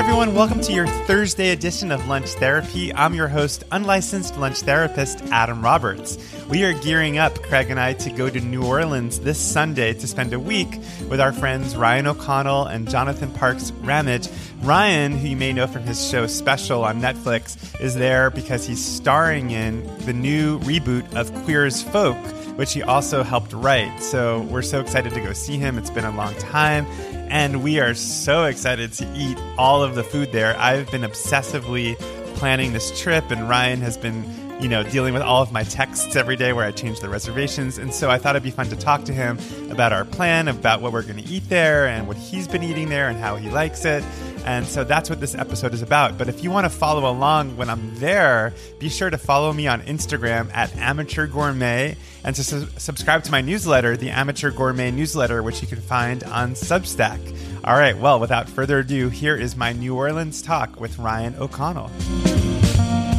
everyone. Welcome to your Thursday edition of Lunch Therapy. I'm your host, unlicensed lunch therapist Adam Roberts. We are gearing up, Craig and I, to go to New Orleans this Sunday to spend a week with our friends Ryan O'Connell and Jonathan Parks Ramage. Ryan, who you may know from his show Special on Netflix, is there because he's starring in the new reboot of Queer as Folk, which he also helped write. So we're so excited to go see him. It's been a long time and we are so excited to eat all of the food there. I've been obsessively planning this trip, and Ryan has been, you know, dealing with all of my texts every day where I change the reservations. And so I thought it'd be fun to talk to him about our plan, about what we're going to eat there, and what he's been eating there, and how he likes it. And so that's what this episode is about. But if you want to follow along when I'm there, be sure to follow me on Instagram at Amateur Gourmet and to su- subscribe to my newsletter, the Amateur Gourmet newsletter, which you can find on Substack. All right, well, without further ado, here is my New Orleans talk with Ryan O'Connell.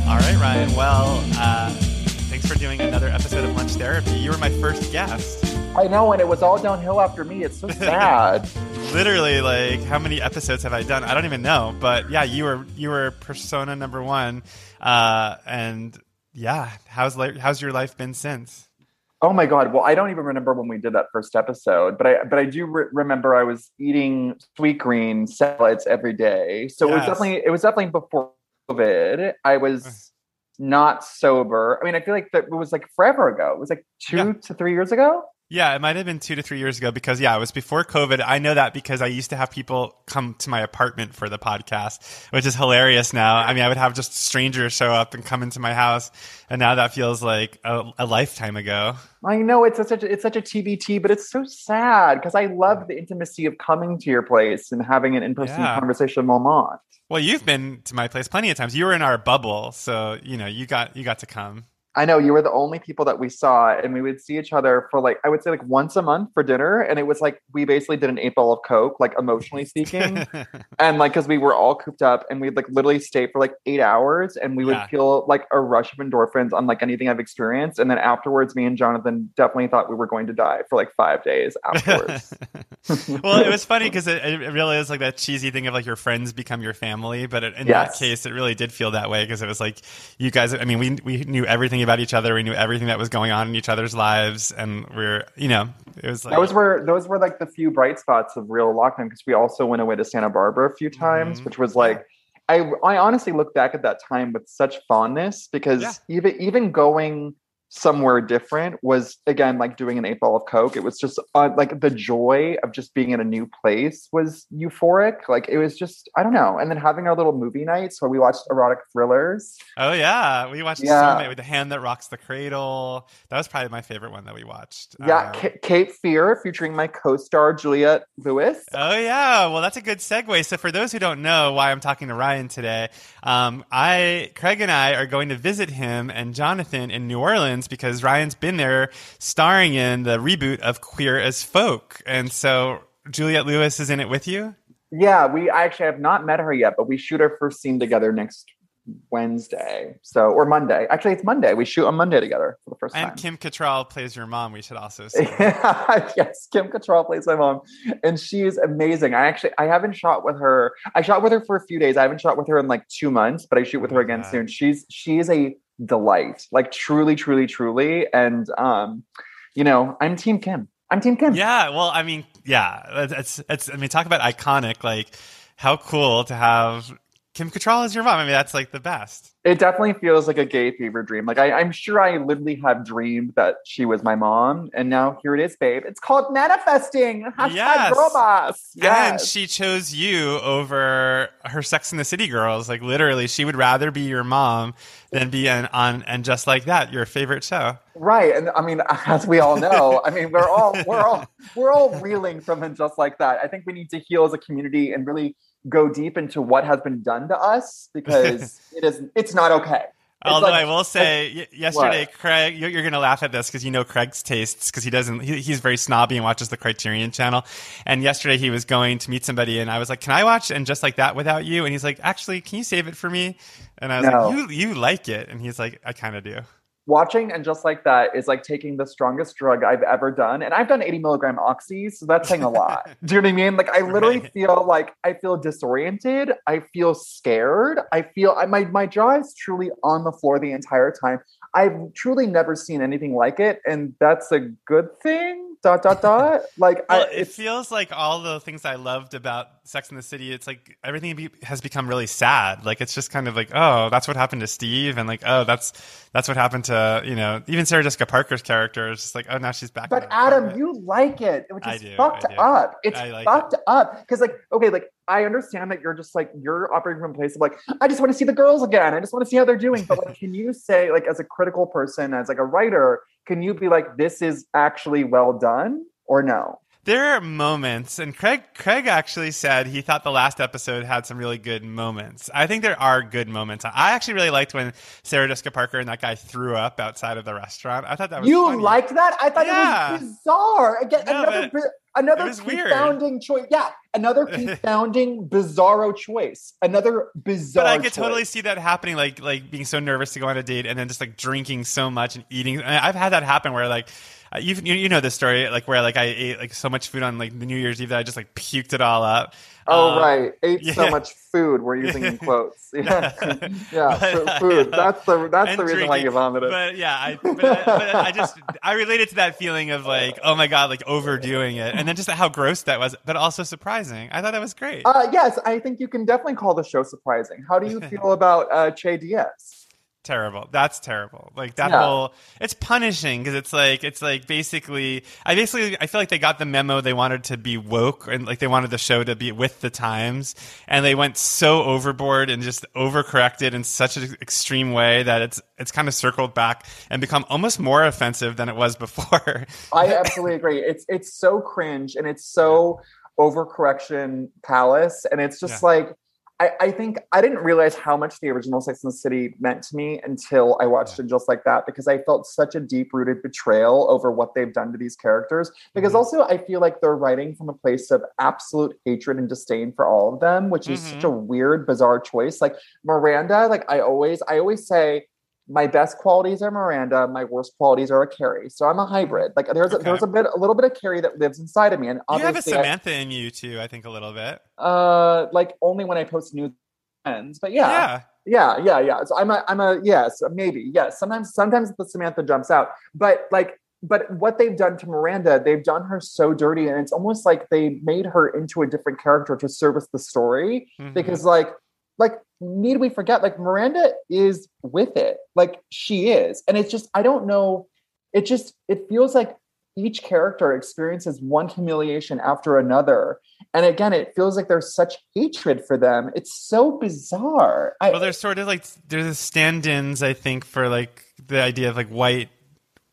All right, Ryan. Well, uh, thanks for doing another episode of Lunch Therapy. You were my first guest. I know, and it was all downhill after me. It's so sad. Literally, like how many episodes have I done? I don't even know. But yeah, you were you were persona number one, uh, and yeah, how's how's your life been since? Oh my god! Well, I don't even remember when we did that first episode, but I but I do re- remember I was eating Sweetgreen salads every day. So yes. it was definitely it was definitely before COVID. I was not sober. I mean, I feel like that it was like forever ago. It was like two yeah. to three years ago. Yeah, it might have been two to three years ago because yeah, it was before COVID. I know that because I used to have people come to my apartment for the podcast, which is hilarious now. I mean, I would have just strangers show up and come into my house, and now that feels like a, a lifetime ago. I know it's such a it's such a TBT, but it's so sad because I love the intimacy of coming to your place and having an in person yeah. conversation moment. Well, you've been to my place plenty of times. You were in our bubble, so you know you got you got to come. I know you were the only people that we saw, and we would see each other for like I would say like once a month for dinner, and it was like we basically did an eight ball of coke, like emotionally speaking, and like because we were all cooped up, and we'd like literally stay for like eight hours, and we would yeah. feel like a rush of endorphins unlike anything I've experienced, and then afterwards, me and Jonathan definitely thought we were going to die for like five days afterwards. well, it was funny because it, it, really is like that cheesy thing of like your friends become your family, but in yes. that case, it really did feel that way because it was like you guys. I mean, we we knew everything about each other. We knew everything that was going on in each other's lives, and we're you know it was like those were those were like the few bright spots of real lockdown because we also went away to Santa Barbara a few times, mm-hmm. which was like. I, I honestly look back at that time with such fondness because yeah. even even going somewhere different was again like doing an eight ball of coke. It was just uh, like the joy of just being in a new place was euphoric. Like it was just i don't know. And then having our little movie nights where we watched erotic thrillers. Oh yeah. We watched yeah. With the hand that rocks the cradle. That was probably my favorite one that we watched. Yeah um, cape fear featuring my co-star juliette lewis. Oh yeah. Well that's a good segue. So for those who don't know why i'm talking to ryan today um, i craig and i are going to visit him and jonathan in new orleans because Ryan's been there starring in the reboot of Queer as Folk. And so Juliette Lewis is in it with you? Yeah, we I actually have not met her yet, but we shoot our first scene together next Wednesday. So or Monday. Actually, it's Monday. We shoot on Monday together for the first and time. And Kim Cattrall plays your mom. We should also say. yes, Kim Cattrall plays my mom, and she's amazing. I actually I haven't shot with her. I shot with her for a few days. I haven't shot with her in like two months, but I shoot with her oh again soon. She's she is a delight, like truly, truly, truly. And um, you know, I'm Team Kim. I'm Team Kim. Yeah. Well, I mean, yeah. It's it's. I mean, talk about iconic. Like, how cool to have Kim Cattrall is your mom. I mean, that's like the best it definitely feels like a gay fever dream. Like I, am sure I literally have dreamed that she was my mom, and now here it is, babe. It's called manifesting. Hashtag yes. girl boss. Yes. And she chose you over her Sex in the City girls. Like literally, she would rather be your mom than be an, on and just like that, your favorite show. Right, and I mean, as we all know, I mean, we're all we're all we're all reeling from and just like that. I think we need to heal as a community and really go deep into what has been done to us because it is it's not okay. It's Although like, I will say, yesterday, what? Craig, you're, you're going to laugh at this because you know Craig's tastes because he doesn't, he, he's very snobby and watches the Criterion channel. And yesterday he was going to meet somebody and I was like, can I watch and just like that without you? And he's like, actually, can you save it for me? And I was no. like, you, you like it. And he's like, I kind of do. Watching and just like that is like taking the strongest drug I've ever done. And I've done 80 milligram oxy, so that's saying a lot. Do you know what I mean? Like I literally right. feel like I feel disoriented. I feel scared. I feel I, my my jaw is truly on the floor the entire time. I've truly never seen anything like it, and that's a good thing dot dot dot. Like well, I, it feels like all the things I loved about Sex in the City. It's like everything has become really sad. Like it's just kind of like, oh, that's what happened to Steve, and like, oh, that's that's what happened to you know even Sarah Jessica Parker's character is just like, oh, now she's back. But Adam, you like it, which is do, fucked up. It's like fucked it. up because like okay, like I understand that you're just like you're operating from a place of like I just want to see the girls again. I just want to see how they're doing. But like, can you say like as a critical person, as like a writer, can you be like this is actually well done or no? there are moments, and Craig Craig actually said he thought the last episode had some really good moments. I think there are good moments. I actually really liked when Sarah Jessica Parker and that guy threw up outside of the restaurant. I thought that was you funny. liked that. I thought yeah. it was bizarre. Again, no, another another confounding choice. Yeah, another confounding bizarro choice. Another bizarre. But I could choice. totally see that happening, like like being so nervous to go on a date and then just like drinking so much and eating. I've had that happen where like you you know the story like where like I ate like so much food on like the New Year's Eve that I just like puked it all up. Oh um, right, ate yeah. so much food. We're using in quotes. Yeah, yeah, but, food. Uh, that's the that's the reason drinking. why you vomited. But yeah, I but, I, but I just I related to that feeling of like oh my god, like overdoing it, and then just how gross that was, but also surprising. I thought that was great. Uh, yes, I think you can definitely call the show surprising. How do you feel about uh, Che Diaz? Terrible that's terrible like that yeah. whole it's punishing because it's like it's like basically i basically i feel like they got the memo they wanted to be woke and like they wanted the show to be with the times and they went so overboard and just overcorrected in such an extreme way that it's it's kind of circled back and become almost more offensive than it was before i absolutely agree it's it's so cringe and it's so overcorrection palace and it's just yeah. like I, I, think I didn't realize how much the original Sex and the City meant to me until I watched yeah. it just like that because I felt such a deep rooted betrayal over what they've done to these characters. Because mm-hmm. also, I feel like they're writing from a place of absolute hatred and disdain for all of them, which is mm-hmm. such a weird, bizarre choice. Like Miranda, like I always, I always say, my best qualities are Miranda. My worst qualities are a Carrie. So I'm a hybrid. Like there's okay. a, there's a bit a little bit of Carrie that lives inside of me, and you have a Samantha I, in you too. I think a little bit. Uh, like only when I post new friends, but yeah. yeah. Yeah, yeah, yeah. So I'm a, I'm a yes, maybe yes. Sometimes, sometimes the Samantha jumps out, but like, but what they've done to Miranda, they've done her so dirty, and it's almost like they made her into a different character to service the story. Mm-hmm. Because, like, like need we forget like miranda is with it like she is. And it's just i don't know it just it feels like each character experiences one humiliation after another. And again it feels like there's such hatred for them. It's so bizarre. I, well there's sort of like there's the stand-ins i think for like the idea of like white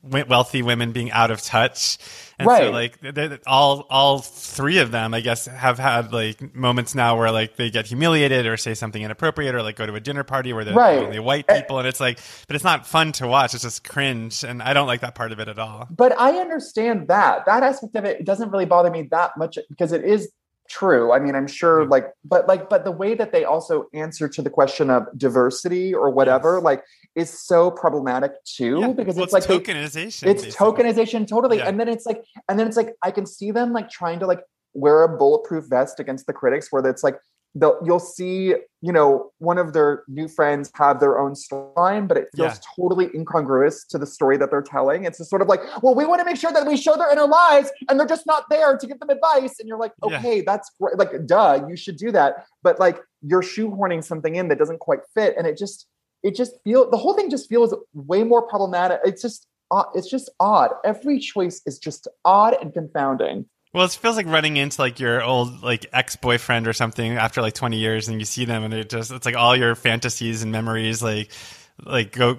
wealthy women being out of touch and right. so like all all three of them, I guess, have had like moments now where like they get humiliated or say something inappropriate or like go to a dinner party where they're right. only white eh. people, and it's like, but it's not fun to watch. It's just cringe, and I don't like that part of it at all. But I understand that that aspect of it doesn't really bother me that much because it is true i mean i'm sure like but like but the way that they also answer to the question of diversity or whatever yes. like is so problematic too yeah. because well, it's, it's, like tokenization they, it's basically. tokenization totally yeah. and then it's like and then it's like i can see them like trying to like wear a bulletproof vest against the critics where it's like they'll you'll see you know one of their new friends have their own storyline but it feels yeah. totally incongruous to the story that they're telling. It's just sort of like well we want to make sure that we show their inner lives and they're just not there to give them advice. And you're like okay yeah. that's great. Like duh you should do that. But like you're shoehorning something in that doesn't quite fit and it just it just feels the whole thing just feels way more problematic. It's just uh, it's just odd. Every choice is just odd and confounding well, it feels like running into like your old like ex boyfriend or something after like twenty years, and you see them, and it just it's like all your fantasies and memories like like go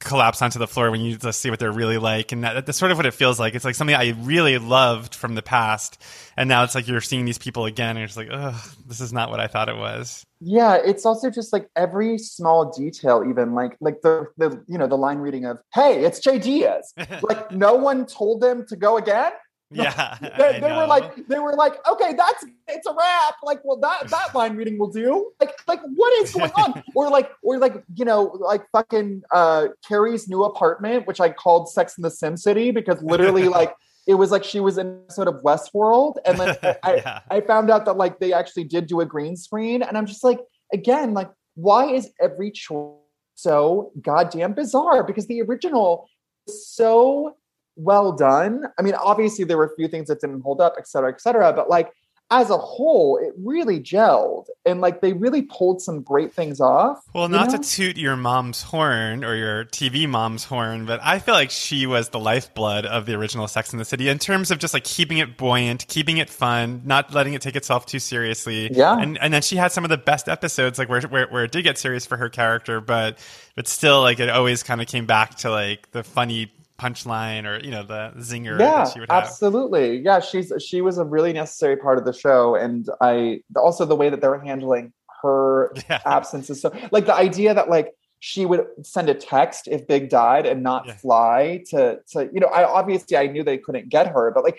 collapse onto the floor when you just see what they're really like, and that, that's sort of what it feels like. It's like something I really loved from the past, and now it's like you're seeing these people again, and you're just like, oh, this is not what I thought it was. Yeah, it's also just like every small detail, even like like the the you know the line reading of "Hey, it's Che Diaz." like no one told them to go again. Yeah, they, they were like, they were like, okay, that's it's a wrap. Like, well, that that line reading will do. Like, like what is going on? or like, or like, you know, like fucking uh Carrie's new apartment, which I called Sex in the Sim City because literally like it was like she was in sort of Westworld. And then I, yeah. I found out that like they actually did do a green screen. And I'm just like, again, like, why is every choice so goddamn bizarre? Because the original is so well done. I mean, obviously there were a few things that didn't hold up, et cetera, et cetera. But like as a whole, it really gelled and like they really pulled some great things off. Well, not know? to toot your mom's horn or your TV mom's horn, but I feel like she was the lifeblood of the original Sex in the City in terms of just like keeping it buoyant, keeping it fun, not letting it take itself too seriously. Yeah. And and then she had some of the best episodes, like where where, where it did get serious for her character, but but still like it always kind of came back to like the funny punchline or you know the zinger yeah absolutely. Yeah she's she was a really necessary part of the show and i also the way that they were handling her yeah. absence is so like the idea that like she would send a text if big died and not yeah. fly to to you know i obviously i knew they couldn't get her but like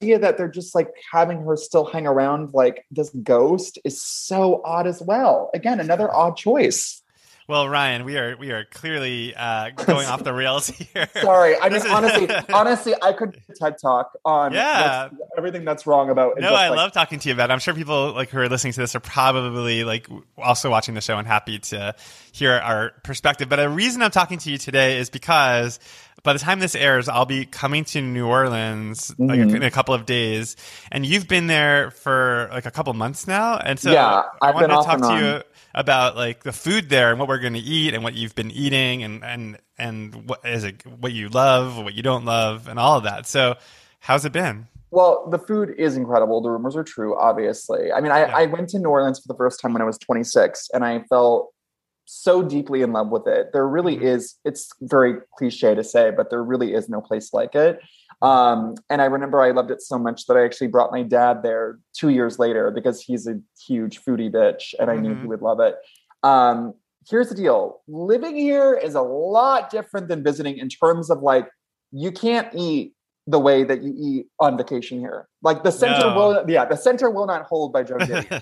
the idea that they're just like having her still hang around like this ghost is so odd as well. Again another odd choice well, Ryan, we are we are clearly uh, going off the rails here. Sorry, I mean honestly, honestly, I could TED talk on yeah everything that's wrong about. No, I like, love talking to you about. it. I'm sure people like who are listening to this are probably like also watching the show and happy to hear our perspective. But a reason I'm talking to you today is because by the time this airs, I'll be coming to New Orleans mm-hmm. like in a couple of days, and you've been there for like a couple months now, and so yeah, I wanted to talk to you about like the food there and what we're going to eat and what you've been eating and and and what is it what you love, what you don't love, and all of that. So, how's it been? Well, the food is incredible. The rumors are true, obviously. I mean, I, yeah. I went to New Orleans for the first time when I was 26, and I felt so deeply in love with it. There really mm-hmm. is, it's very cliche to say, but there really is no place like it. Um, and I remember I loved it so much that I actually brought my dad there two years later because he's a huge foodie bitch and I mm-hmm. knew he mm-hmm. would love it. Um, here's the deal living here is a lot different than visiting in terms of like, you can't eat the way that you eat on vacation here. Like the center no. will, yeah, the center will not hold by Joe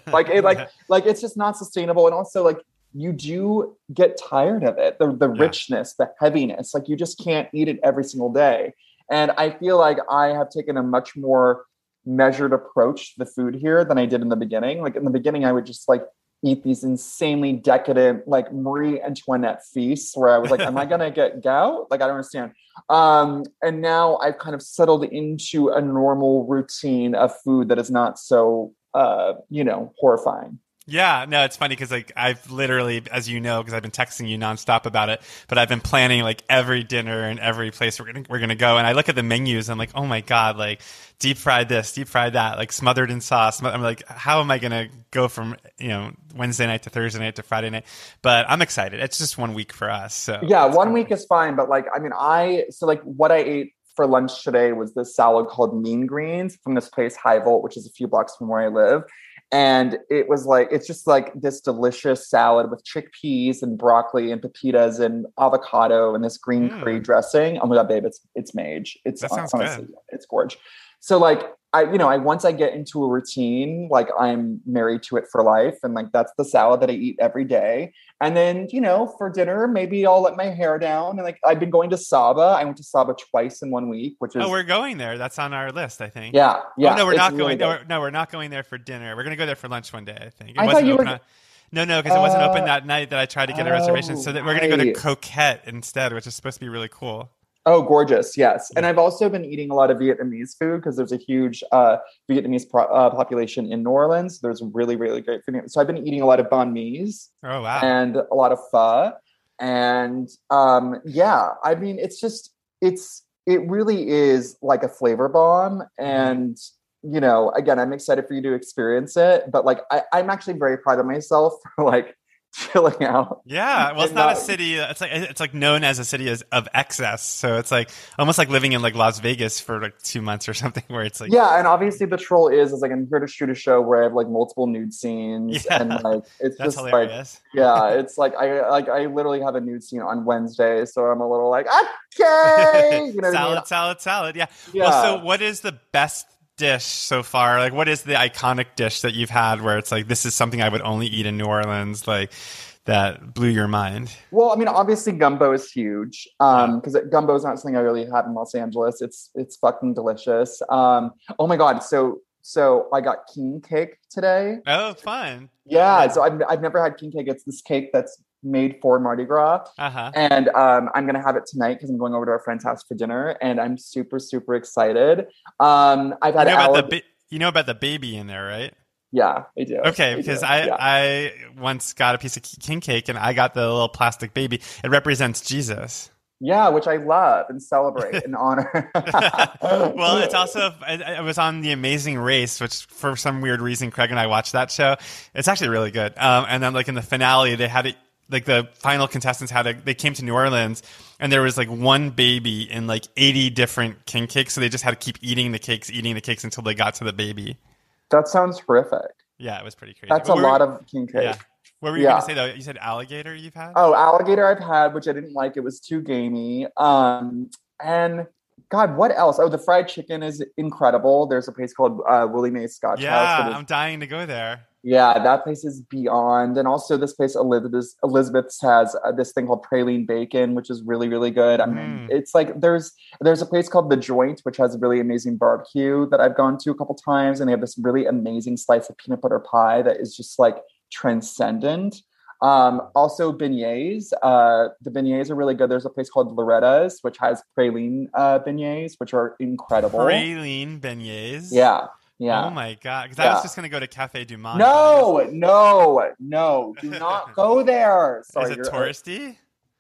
like, it, like, like it's just not sustainable. And also, like, you do get tired of it. The the yeah. richness, the heaviness. Like, you just can't eat it every single day. And I feel like I have taken a much more measured approach to the food here than I did in the beginning. Like in the beginning, I would just like eat these insanely decadent, like Marie Antoinette feasts where I was like, am I gonna get gout? Like I don't understand. Um, and now I've kind of settled into a normal routine of food that is not so uh, you know, horrifying. Yeah, no, it's funny because like I've literally, as you know, because I've been texting you nonstop about it, but I've been planning like every dinner and every place we're gonna we're gonna go, and I look at the menus, and I'm like, oh my god, like deep fried this, deep fried that, like smothered in sauce. I'm like, how am I gonna go from you know Wednesday night to Thursday night to Friday night? But I'm excited. It's just one week for us, so yeah, one week is fine. But like, I mean, I so like what I ate for lunch today was this salad called Mean Greens from this place Hi Volt, which is a few blocks from where I live and it was like it's just like this delicious salad with chickpeas and broccoli and pepitas and avocado and this green mm. curry dressing. Oh my god, babe, it's it's mage. It's that sounds honestly, good. it's gorge. So like I, you know, I once I get into a routine, like I'm married to it for life, and like that's the salad that I eat every day. And then, you know, for dinner, maybe I'll let my hair down. And like I've been going to Saba. I went to Saba twice in one week, which is oh, we're going there. That's on our list, I think. Yeah, yeah. Oh, no, we're not really going. No, no, we're not going there for dinner. We're going to go there for lunch one day. I think. It I thought you were. On, no, no, because it wasn't open uh, that night that I tried to get a reservation. So that we're going to go to Coquette instead, which is supposed to be really cool. Oh, gorgeous. Yes. And I've also been eating a lot of Vietnamese food because there's a huge uh, Vietnamese pro- uh, population in New Orleans. There's really, really great food. So I've been eating a lot of banh mi's. Oh, wow. And a lot of pho. And um, yeah, I mean, it's just, it's, it really is like a flavor bomb. Mm-hmm. And, you know, again, I'm excited for you to experience it. But like, I, I'm actually very proud of myself for like, chilling out. Yeah, well, it's not, not, a city. It's like it's like known as a city as, of excess. So it's like almost like living in like Las Vegas for like two months or something, where it's like yeah. And obviously, the troll is is like I'm here to shoot a show where I have like multiple nude scenes, yeah, and like it's just hilarious. like yeah, it's like I like I literally have a nude scene on Wednesday, so I'm a little like okay, you know salad, I mean? salad, salad. Yeah. yeah. Well, so what is the best dish so far? Like, what is the iconic dish that you've had where it's like this is something I would only eat in New Orleans? Like that blew your mind? Well, I mean, obviously gumbo is huge because um, gumbo is not something I really had in Los Angeles. It's it's fucking delicious. Um, oh my god! So so I got king cake today. Oh, fun! Yeah, so I've I've never had king cake. It's this cake that's made for Mardi Gras, uh-huh. and um, I'm gonna have it tonight because I'm going over to our friend's house for dinner, and I'm super super excited. Um, I've had you know, about the ba- you know about the baby in there, right? Yeah, I do. Okay, I because do. I yeah. I once got a piece of king cake and I got the little plastic baby. It represents Jesus. Yeah, which I love and celebrate and honor. well, it's also I was on the Amazing Race, which for some weird reason Craig and I watched that show. It's actually really good. Um, and then like in the finale, they had it like the final contestants had a they came to New Orleans and there was like one baby in like 80 different king cakes so they just had to keep eating the cakes eating the cakes until they got to the baby that sounds horrific yeah it was pretty crazy that's a lot of king cake yeah. what were you yeah. gonna say though you said alligator you've had oh alligator i've had which i didn't like it was too gamey um and God, what else? Oh, the fried chicken is incredible. There's a place called uh, Willie Mae's Scotch yeah, House. Yeah, I'm dying to go there. Yeah, that place is beyond. And also, this place Elizabeth's, Elizabeth's has uh, this thing called praline bacon, which is really really good. I mean, mm. it's like there's there's a place called the Joint, which has a really amazing barbecue that I've gone to a couple times, and they have this really amazing slice of peanut butter pie that is just like transcendent. Um, also beignets. Uh, the beignets are really good. There's a place called Loretta's, which has praline uh, beignets, which are incredible. Praline beignets. Yeah. Yeah. Oh my god! Because yeah. I was just gonna go to Cafe Du Monde. No, no, no! Do not go there. Sorry, is it uh, touristy?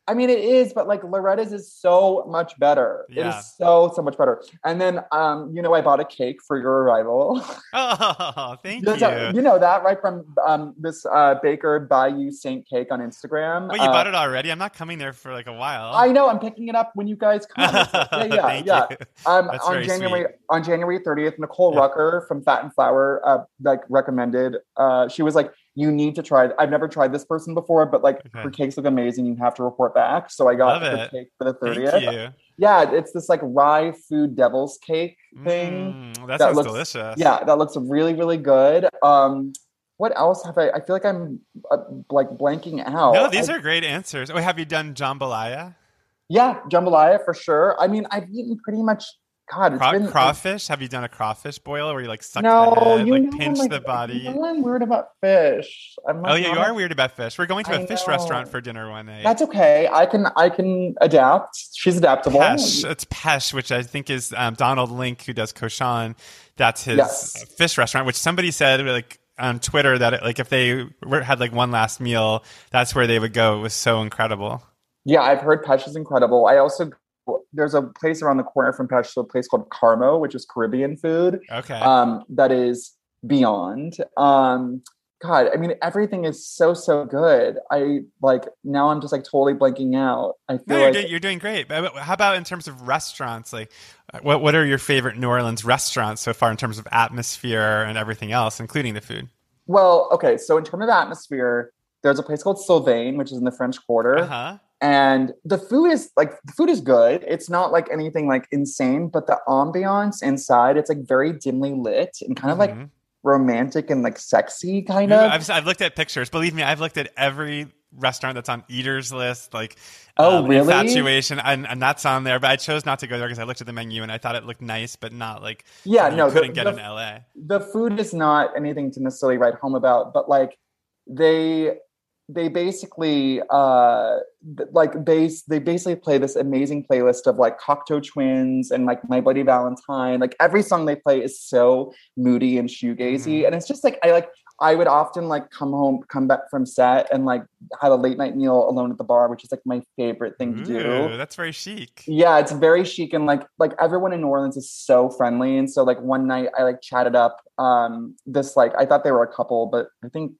I mean, it is, but like Loretta's is so much better. Yeah. It is so so much better. And then, um, you know, I bought a cake for your arrival. Oh, thank you. you know that right from um this uh baker Bayou Saint Cake on Instagram. Wait, you uh, bought it already? I'm not coming there for like a while. I know. I'm picking it up when you guys come. yeah, yeah, yeah. Um, on January sweet. on January 30th, Nicole yeah. Rucker from Fat and Flour uh like recommended. Uh, she was like you need to try. I've never tried this person before, but like okay. her cakes look amazing. You have to report back. So I got the cake for the 30th. Yeah, it's this like rye food devil's cake thing. Mm, that, that sounds looks, delicious. Yeah, that looks really, really good. Um, what else have I? I feel like I'm uh, like blanking out. No, these I, are great answers. Oh, have you done jambalaya? Yeah, jambalaya for sure. I mean, I've eaten pretty much God, Craw- been, crawfish. Have you done a crawfish boil where you like suck no, the head, you like know, pinch like, the body? I'm weird about fish. I'm like, oh yeah, you are weird about fish. We're going to a I fish know. restaurant for dinner one night. That's okay. I can I can adapt. She's adaptable. Peche. It's Peche, which I think is um, Donald Link, who does Cochon. That's his Yes. fish restaurant. Which somebody said like on Twitter that like if they were, had like one last meal, that's where they would go. It was so incredible. Yeah, I've heard Peche is incredible. I also there's a place around the corner from Peche, a place called Carmo, which is Caribbean food. Okay. Um, that is beyond. Um, God, I mean, everything is so so good. I like now. I'm just like totally blanking out. I feel No, you're, like doing, you're doing great. But how about in terms of restaurants? Like, what what are your favorite New Orleans restaurants so far in terms of atmosphere and everything else, including the food? well, okay. So in terms of atmosphere, there's a place called Sylvain, which is in the French Quarter. Uh huh. And the food is like the food is good it's not like anything like insane but the ambiance inside it's like very dimly lit and kind of like Mhm. romantic and like sexy kind of I've, I've looked at pictures. Believe me, I've looked at every restaurant that's on Eater's list, like Oh, um, really? Infatuation, and, and that's on there. But I chose not to go there because I looked at the menu and I thought it looked nice, but not like yeah no couldn't the, get the, in LA. the food is not anything to necessarily write home about but like they they basically uh like base they basically play this amazing playlist of like Cocteau Twins and like My Bloody Valentine. Like every song they play is so moody and shoegazy, Mhm. and it's just like I like I would often like come home, come back from set, and like have a late night meal alone at the bar, which is like my favorite thing to do. That's very chic. Yeah, it's very chic and like like everyone in New Orleans is so friendly. And so like one night I like chatted up um this like I thought they were a couple, but I think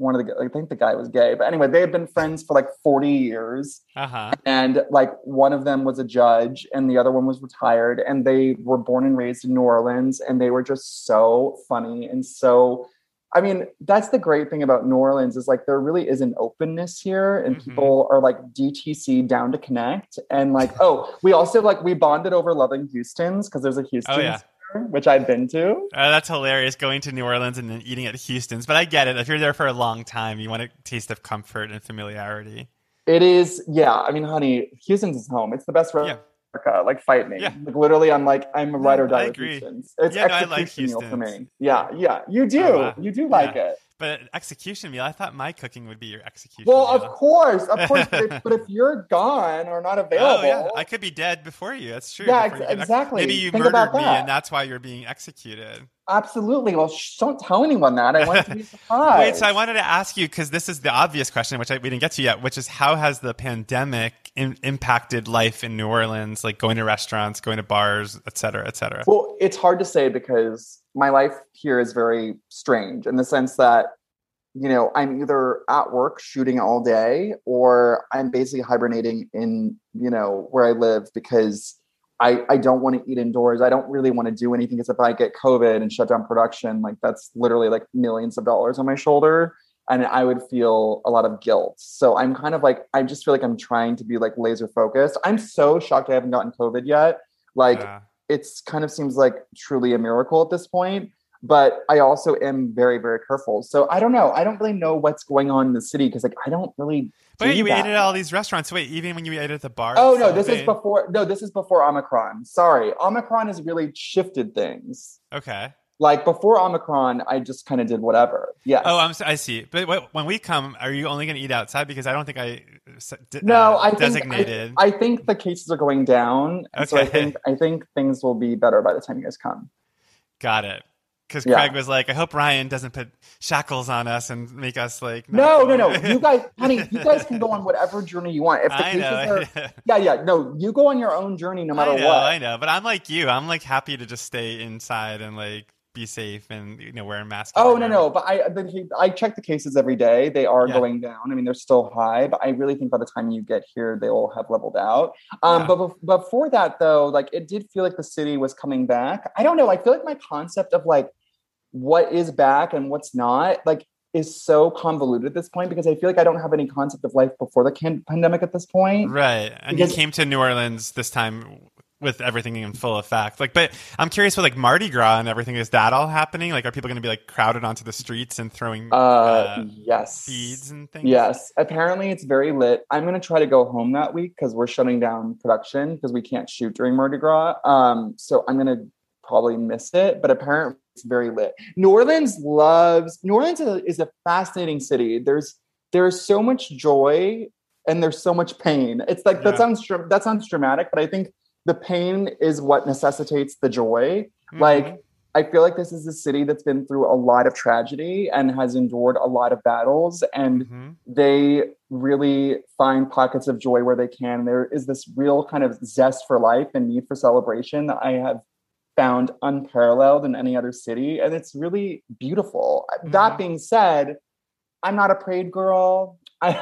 one of the I think the guy was gay. But anyway, they had been friends for like 40 years. Uh huh. And like one of them was a judge and the other one was retired. And they were born and raised in New Orleans and they were just so funny and so I mean, that's the great thing about New Orleans is like there really is an openness here and Mhm. people are like DTC down to connect. And like, oh, we also like we bonded over loving Houston's because there's a Houston's. Oh yeah. Which I've been to. Uh, that's hilarious, going to New Orleans and then eating at Houston's. But I get it. If you're there for a long time, you want a taste of comfort and familiarity. It is, yeah. I mean, honey, Houston's is home. It's the best restaurant. America. Like, fight me. Yeah. Like, literally, I'm like, I'm a ride or die I with agree. Houston's. It's Yeah, no, I like meal for me. Yeah, yeah. You do. Oh, wow. You do like Yeah. it. But execution meal, I thought my cooking would be your execution Well, meal. of course, of course. but, if, but if you're gone or not available, Oh yeah, I could be dead before you. That's true. Yeah, ex- get ex- exactly. Maybe you Think murdered me, and that's why you're being executed. Absolutely. Well, sh- don't tell anyone that. I want to be a surprise. Wait, so I wanted to ask you because this is the obvious question, which I, we didn't get to yet, which is how has the pandemic in, impacted life in New Orleans, like going to restaurants, going to bars, et cetera, et cetera? Well, it's hard to say because my life here is very strange in the sense that, you know, I'm either at work shooting all day or I'm basically hibernating in, you know, where I live because I, I don't want to eat indoors. I don't really want to do anything because if I get COVID and shut down production, like that's literally like millions of dollars on my shoulder. And I would feel a lot of guilt. So I'm kind of like, I just feel like I'm trying to be like laser focused. I'm so shocked I haven't gotten COVID yet. Like, Yeah. it's kind of seems like truly a miracle at this point but i also am very very careful so i don't know i don't really know what's going on in the city because like i don't really But do you that. ate at all these restaurants. Wait, even when you ate at the bar? oh no this is before no this is before omicron sorry omicron has really shifted things Okay. like before omicron i just kind of did whatever Yeah. Oh, I'm. so- I see. But wait, when we come, are you only going to eat outside? Because I don't think I d- no uh, i think. I, I think the cases are going down and so i think i think things will be better by the time you guys come Got it. Because Yeah. Craig was like, I hope Ryan doesn't put shackles on us and make us like. no no no you guys honey you guys can go on whatever journey you want if the I cases know. are yeah yeah no you go on your own journey no matter I know, what I know, but I'm like you. I'm like happy to just stay inside and like be safe and you know wear a mask. Oh no no, but I the, I check the cases every day. They are Yeah. going down. I mean, they're still high, but I really think by the time you get here, they will have leveled out. Um, Yeah. but bef- before that, though, like it did feel like the city was coming back. I don't know. I feel like my concept of like what is back and what's not like is so convoluted at this point because I feel like I don't have any concept of life before the can- pandemic at this point. Right, and Because- you came to New Orleans this time with everything in full effect. Like, but I'm curious with like Mardi Gras and everything. Is that all happening? Like, are people going to be like crowded onto the streets and throwing Uh, uh, yes. beads and things? Yes, apparently it's very lit. I'm gonna try to go home that week because we're shutting down production because we can't shoot during Mardi Gras. Um, so I'm gonna probably miss it, but apparently it's very lit. New Orleans loves New Orleans is a, fascinating city. There's there's so much joy and there's so much pain. It's like Yeah. that sounds that sounds dramatic, but I think the pain is what necessitates the joy. Mhm. Like I feel like this is a city that's been through a lot of tragedy and has endured a lot of battles and Mhm. they really find pockets of joy where they can. There is this real kind of zest for life and need for celebration that I have found unparalleled in any other city. And it's really beautiful. Mhm. That being said, I'm not a parade girl. I,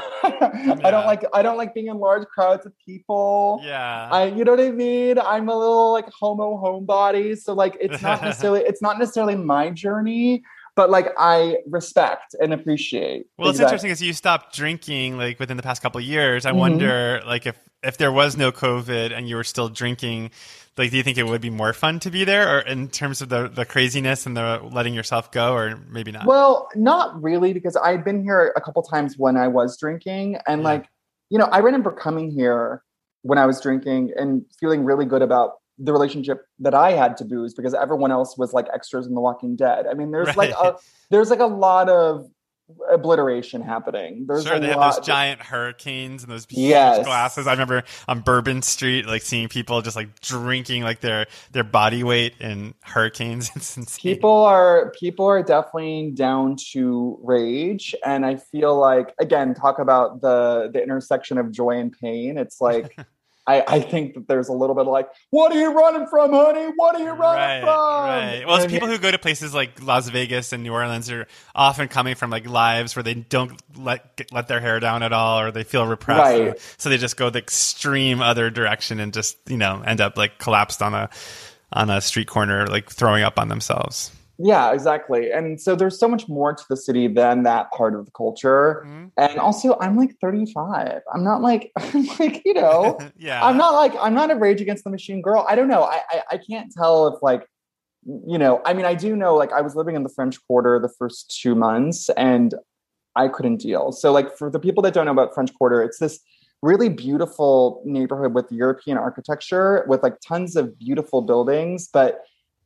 I don't like I don't like being in large crowds of people. yeah, I you know what I mean? I'm a little like homo homebody. So like it's not necessarily it's not necessarily my journey, but like I respect and appreciate. Well, it's interesting as you stopped drinking like within the past couple of years. I Mhm. wonder like if if there was no COVID and you were still drinking, like do you think it would be more fun to be there, or in terms of the the craziness and the letting yourself go, or maybe not? Well, not really, because I've been here a couple times when I was drinking, and Yeah. like, you know, I remember coming here when I was drinking and feeling really good about the relationship that I had to booze because everyone else was like extras in The Walking Dead. I mean, there's like a there's like a lot of obliteration happening. There's sure, a they have those giant hurricanes and those huge Yes. glasses. I remember on Bourbon Street, like seeing people just like drinking like their their body weight in hurricanes. It's insane. people are people are definitely down to rage and i feel like again talk about the the intersection of joy and pain it's like I, I think that there's a little bit of like, what are you running from, honey? What are you running right, from? right. Well, it's people who go to places like Las Vegas and New Orleans are often coming from like lives where they don't let get, let their hair down at all, or they feel repressed, Right. so they just go the extreme other direction and just you know end up like collapsed on a on a street corner, like throwing up on themselves. Yeah, exactly. And so there's so much more to the city than that part of the culture. Mhm. And also, I'm like 35. I'm not like I'm like you know. yeah, I'm not like I'm not a Rage Against the Machine girl. I don't know. I, I I can't tell if like you know, I mean, I do know, like, I was living in the French Quarter the first two months, and I couldn't deal. So, like, for the people that don't know about French Quarter, it's this really beautiful neighborhood with European architecture, with like tons of beautiful buildings, but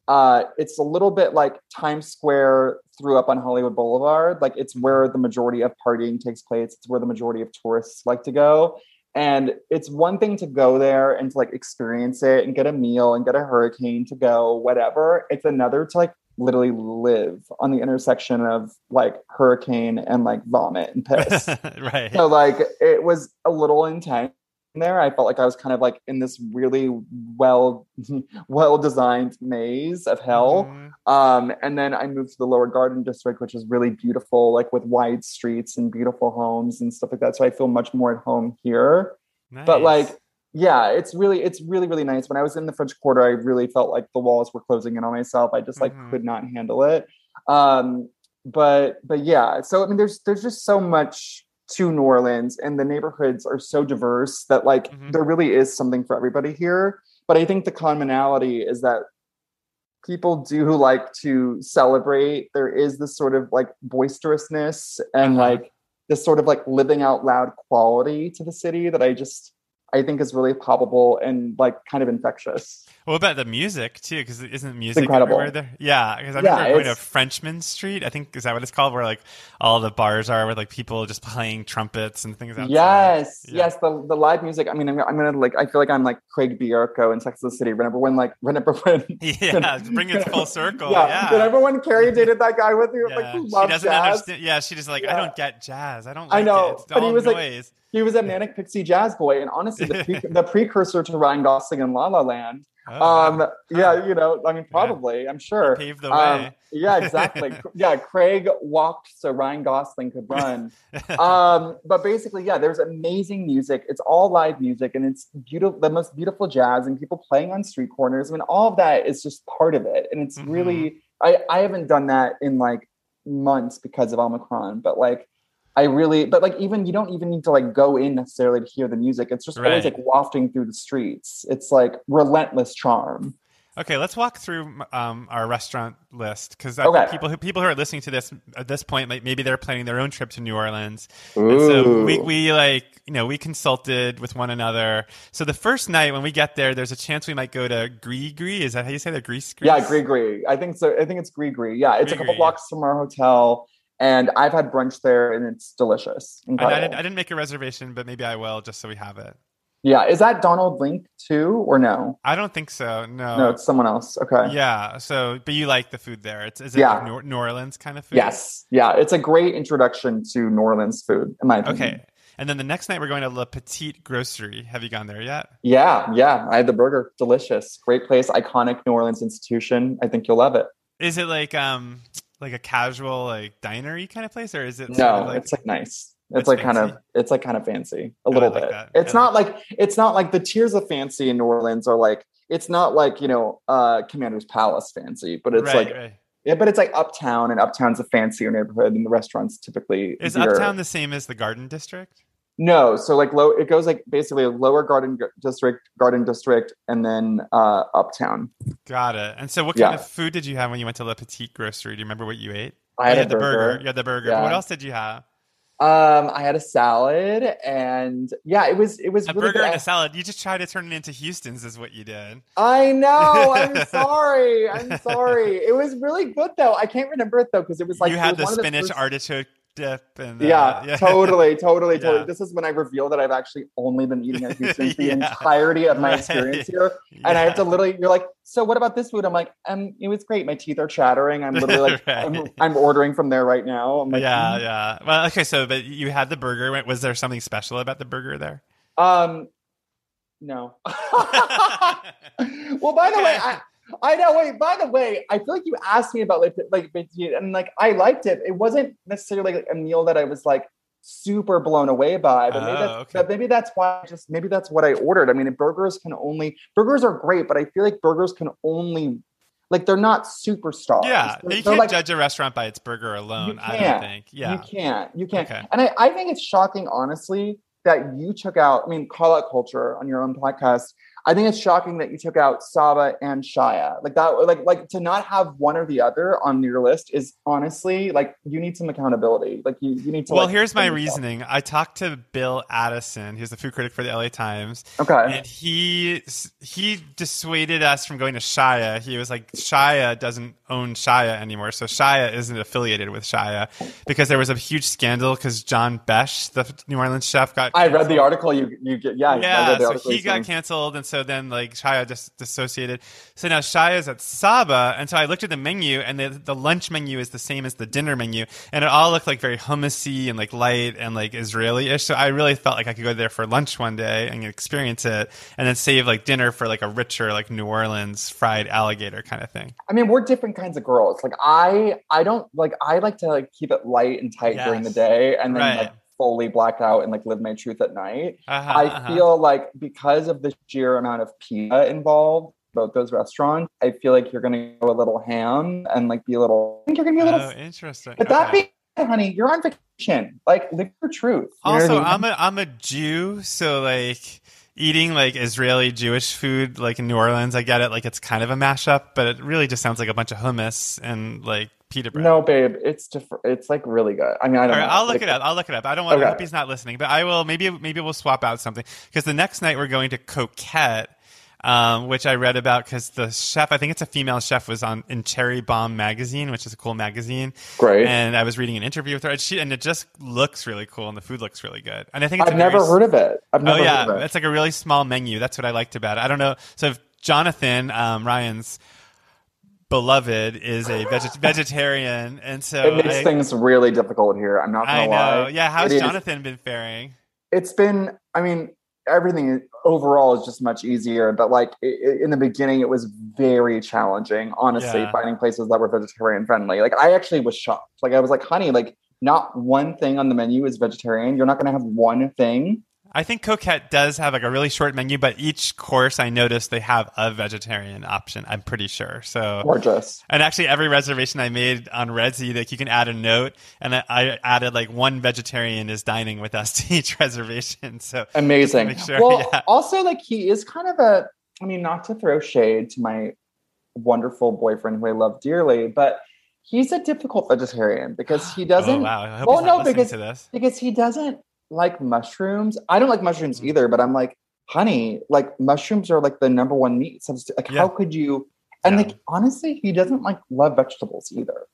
uh, it's a little bit like Times Square threw up on Hollywood Boulevard. Like it's where the majority of partying takes place. It's where the majority of tourists like to go. And it's one thing to go there and to like experience it and get a meal and get a hurricane to go, whatever. It's another to like literally live on the intersection of like hurricane and like vomit and piss. right. So like it was a little intense there. I felt like I was kind of like in this really well well designed maze of hell. Mm-hmm. Um, and then I moved to the lower garden district, which is really beautiful, like with wide streets and beautiful homes and stuff like that. So I feel much more at home here. Nice. But like yeah, it's really, it's really, really nice. When I was in the French Quarter, I really felt like the walls were closing in on myself. I just like mm-hmm. could not handle it. Um, but but yeah, so I mean, there's there's just so much to New Orleans, and the neighborhoods are so diverse that like mm-hmm. there really is something for everybody here. But I think the commonality is that people do like to celebrate. There is this sort of like boisterousness and uh-huh. like this sort of like living out loud quality to the city that I just I think is really palpable and like kind of infectious. What about the music too? Because isn't music everywhere there? Yeah, because I remember yeah, going to Frenchmen Street. I think is that what it's called, where like all the bars are with like people just playing trumpets and things. Outside. Yes, yeah. yes, the the live music. I mean, I'm, I'm, gonna like. I feel like I'm like Craig Bierko in Sex the City. Remember when like remember when? Yeah, bring it full circle. Yeah, yeah. remember when Carrie dated that guy with you? Yeah. Like, who loves she doesn't jazz? understand. Yeah, she just like yeah. I don't get jazz. I don't. Like I know, it. but he was noise. like he was a manic pixie jazz boy, and honestly, the, pre- the precursor to Ryan Gosling in La La Land. Oh, um, yeah, you know, I mean, probably, yeah. I'm sure. Paved the way. Um, yeah, exactly. yeah, Craig walked so Ryan Gosling could run. um, but basically, yeah, there's amazing music. It's all live music, and it's beautiful, the most beautiful jazz, and people playing on street corners. I mean, all of that is just part of it, and it's mm-hmm. really. I I haven't done that in like months because of Omicron, but like I really, but like even you don't even need to like go in necessarily to hear the music. It's just right. always like wafting through the streets. It's like relentless charm. Okay, let's walk through um, our restaurant list because okay. people who people who are listening to this at this point, like maybe they're planning their own trip to New Orleans, and so we we like you know we consulted with one another. So the first night when we get there, there's a chance we might go to Gris. Is that how you say that? Gris Gris? Yeah, Gris. I think so. I think it's Gris. Yeah, it's Gris, a couple blocks from our hotel and I've had brunch there, and it's delicious. I, I, didn't, I, didn't, make a reservation, but maybe I will, just so we have it. Yeah, is that Donald Link too, or no? I don't think so. No, no, it's someone else. Okay. Yeah. So, but you like the food there? It's is it yeah. like New Orleans kind of food? Yes. Yeah, it's a great introduction to New Orleans food, in my opinion. Okay. And then the next night we're going to La Petite Grocery. Have you gone there yet? Yeah, yeah. I had the burger. Delicious. Great place. Iconic New Orleans institution. I think you'll love it. Is it like um like a casual like dinery kind of place, or is it? No, like, it's like nice. It's, it's like fancy? kind of it's like kind of fancy a oh, little like bit. That. It's not like it's not like the tiers of fancy in New Orleans are like it's not like you know uh Commander's Palace fancy, but it's right, like right. yeah, but it's like uptown, and uptown's a fancier neighborhood, and the restaurants typically is uptown the same as the Garden District. No, so like low, it goes like basically a lower garden district, garden district, and then uh, uptown. Got it. And so, what kind yeah. of food did you have when you went to La Petite Grocery? Do you remember what you ate? I had, had the burger. burger. You had the burger. Yeah. What else did you have? Um, I had a salad, and yeah, it was it was a really burger good. and a salad. You just tried to turn it into Houston's, is what you did. I know. I'm sorry. I'm sorry. It was really good though. I can't remember it though because it was like you had the spinach first... artichoke dip and uh, yeah, yeah, totally totally totally. Yeah. this is when i reveal that i've actually only been eating at houston's the entirety of my experience here. And i have to literally you're like so what about this food? I'm like um it was great. My teeth are chattering. I'm literally like right. I'm, I'm, ordering from there right now. I'm like, yeah mm. yeah. Well okay so but you had the burger. Was there something special about the burger there? Um no. Well by the way I, I know. Wait. By the way, I feel like you asked me about like like and like I liked it. It wasn't necessarily like a meal that I was like super blown away by, but maybe, oh, that's, okay. but maybe that's why I just maybe that's what I ordered. I mean, burgers can only burgers are great, but I feel like burgers can only like they're not superstars. Yeah, they're, you can't like, judge a restaurant by its burger alone. I don't think. Yeah, you can't. You can't. Okay. And I, I think it's shocking, honestly, that you took out. I mean, call out culture on your own podcast. I think it's shocking that you took out Saba and Shaya. Like that, like like to not have one or the other on your list is honestly like you need some accountability. Like you, you need to. Well, like, here's my reasoning. I talked to Bill Addison, who's the food critic for the LA Times. Okay. And he he dissuaded us from going to Shaya. He was like, Shaya doesn't own Shaya anymore, so Shaya isn't affiliated with Shaya because there was a huge scandal because John Besh, the New Orleans chef, got. I read the article. You you get yeah yeah. So he got canceled, and so then like Shaya just dissociated. So now Shaya is at Saba, and so I looked at the menu, and the the lunch menu is the same as the dinner menu, and it all looked like very hummusy and like light and like Israeli-ish. So I really felt like I could go there for lunch one day and experience it, and then save like dinner for like a richer like New Orleans fried alligator kind of thing. I mean, we're different kinds of girls. Like I I don't like I like to like keep it light and tight yes. during the day, and then right. like fully black out and like live my truth at night. Uh-huh, I uh-huh. feel like because of the sheer amount of pizza involved, both those restaurants, I feel like you're gonna go a little ham and like be a little. I think you're gonna be a little. Oh, interesting. But okay. that being honey, you're on vacation. Like live your truth. You also, I am a I'm a Jew, so like eating like Israeli Jewish food, like in New Orleans, I get it. Like it's kind of a mashup, but it really just sounds like a bunch of hummus and like pita bread. No, babe, it's different. It's like really good. I mean, I don't. Right, know. I'll look like, it up. I'll look it up. I don't want. Okay. I hope he's not listening, but I will. Maybe maybe we'll swap out something because the next night we're going to Coquette um, which I read about because the chef, I think it's a female chef, was on in Cherry Bombe magazine, which is a cool magazine. Great. And I was reading an interview with her, and, she, and it just looks really cool, and the food looks really good. And I think I've never very, heard of it. I've never oh yeah, it. it's like a really small menu. That's what I liked about it. I don't know. So if Jonathan um, Ryan's beloved is a veget- vegetarian, and so it makes I, things really difficult here. I'm not gonna I know. lie. Yeah, how's it Jonathan is, been faring? It's been. I mean, everything overall is just much easier. But like it, in the beginning, it was very challenging, honestly, yeah. finding places that were vegetarian friendly. Like I actually was shocked. Like I was like, honey, like not one thing on the menu is vegetarian. You're not going to have one thing I think Coquette does have like a really short menu, but each course I noticed they have a vegetarian option. I'm pretty sure. So gorgeous. And actually, every reservation I made on Resy, like you can add a note, and I added like one vegetarian is dining with us to each reservation. So amazing. Sure, well, yeah. also like he is kind of a. I mean, not to throw shade to my wonderful boyfriend who I love dearly, but he's a difficult vegetarian because he oh, doesn't. Oh, wow. I well, no, because because he doesn't like mushrooms. I don't like mushrooms mm-hmm. either, but I'm like, honey, like mushrooms are like the number one meat substitute. Like, yeah. how could you? And yeah. like, honestly, he doesn't like love vegetables either.